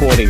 Quantize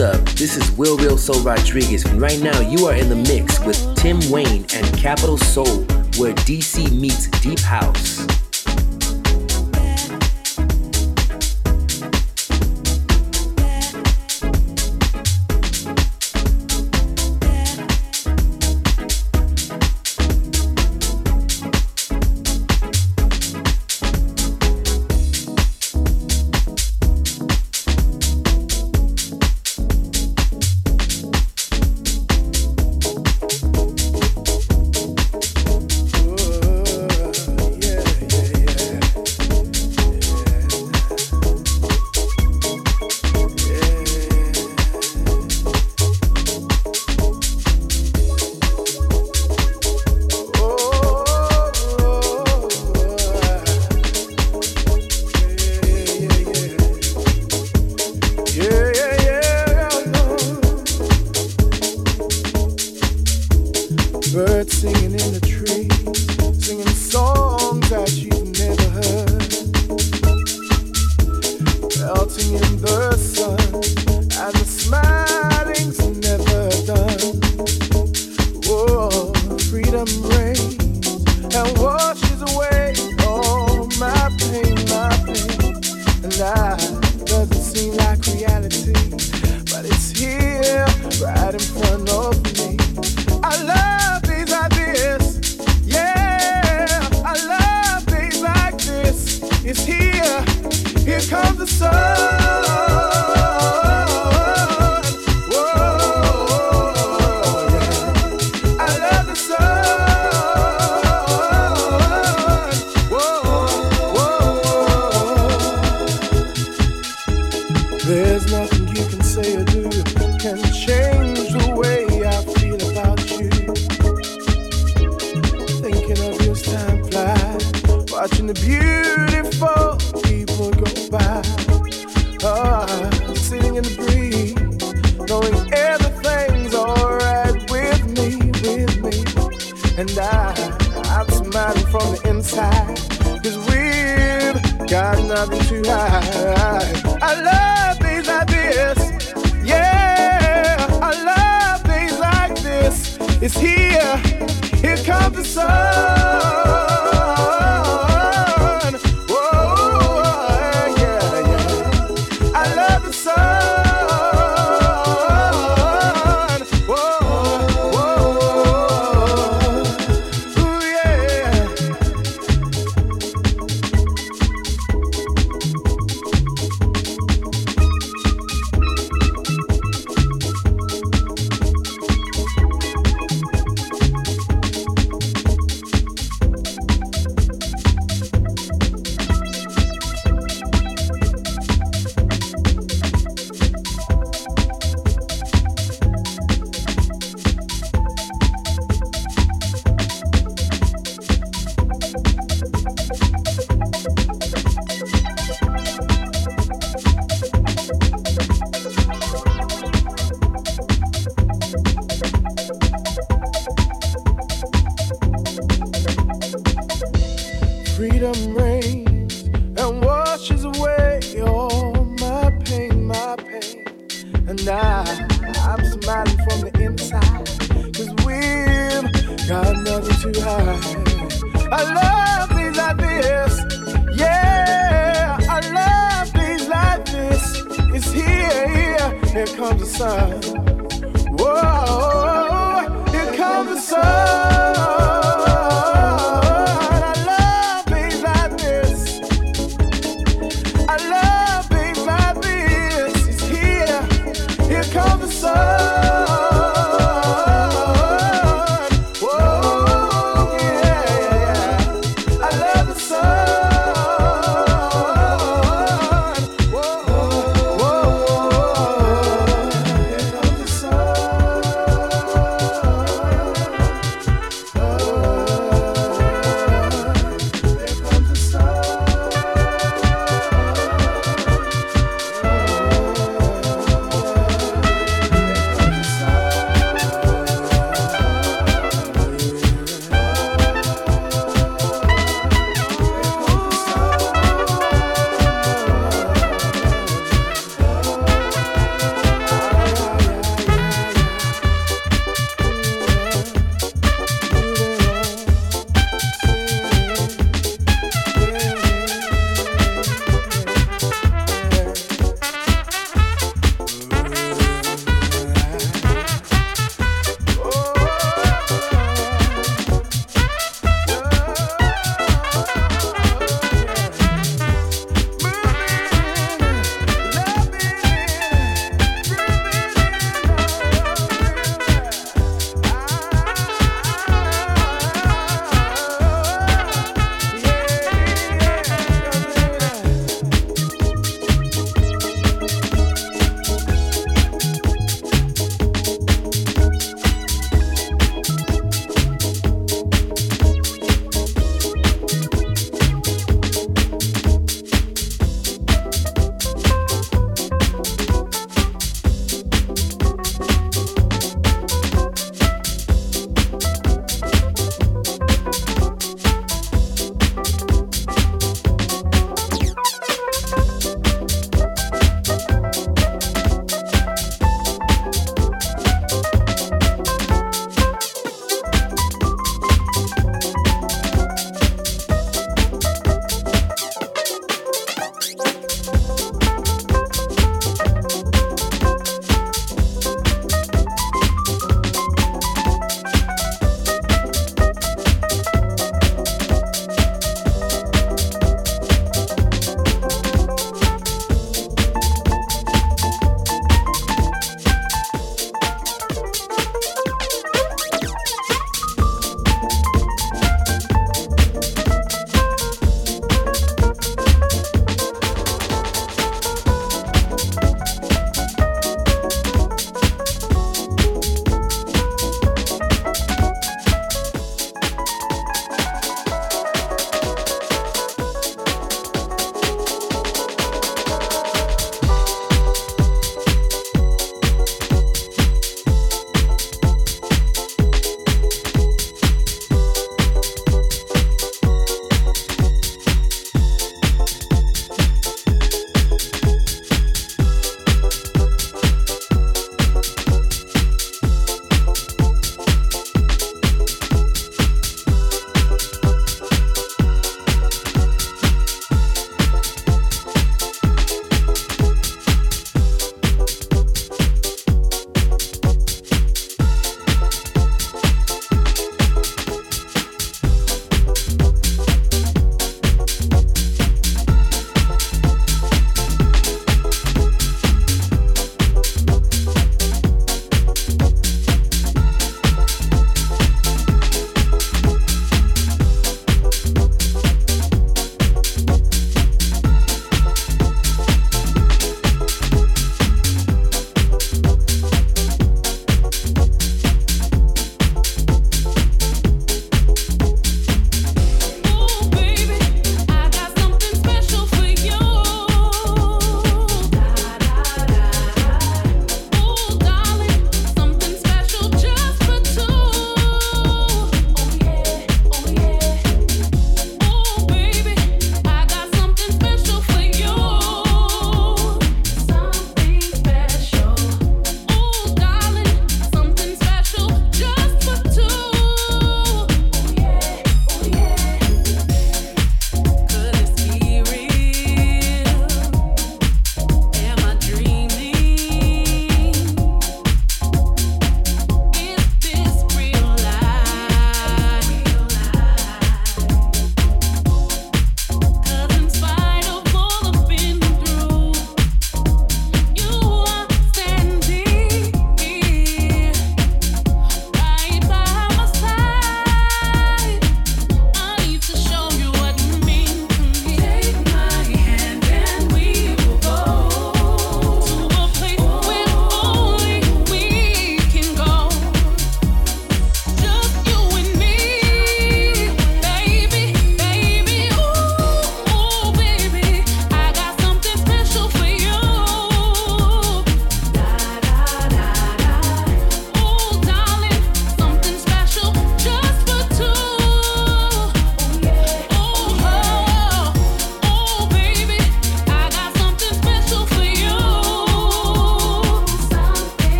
what's up? This is Will Real Soul Rodriguez, and right now you are in the mix with Tim Wayne and Capital Soul, where DC meets Deep House.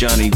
Johnny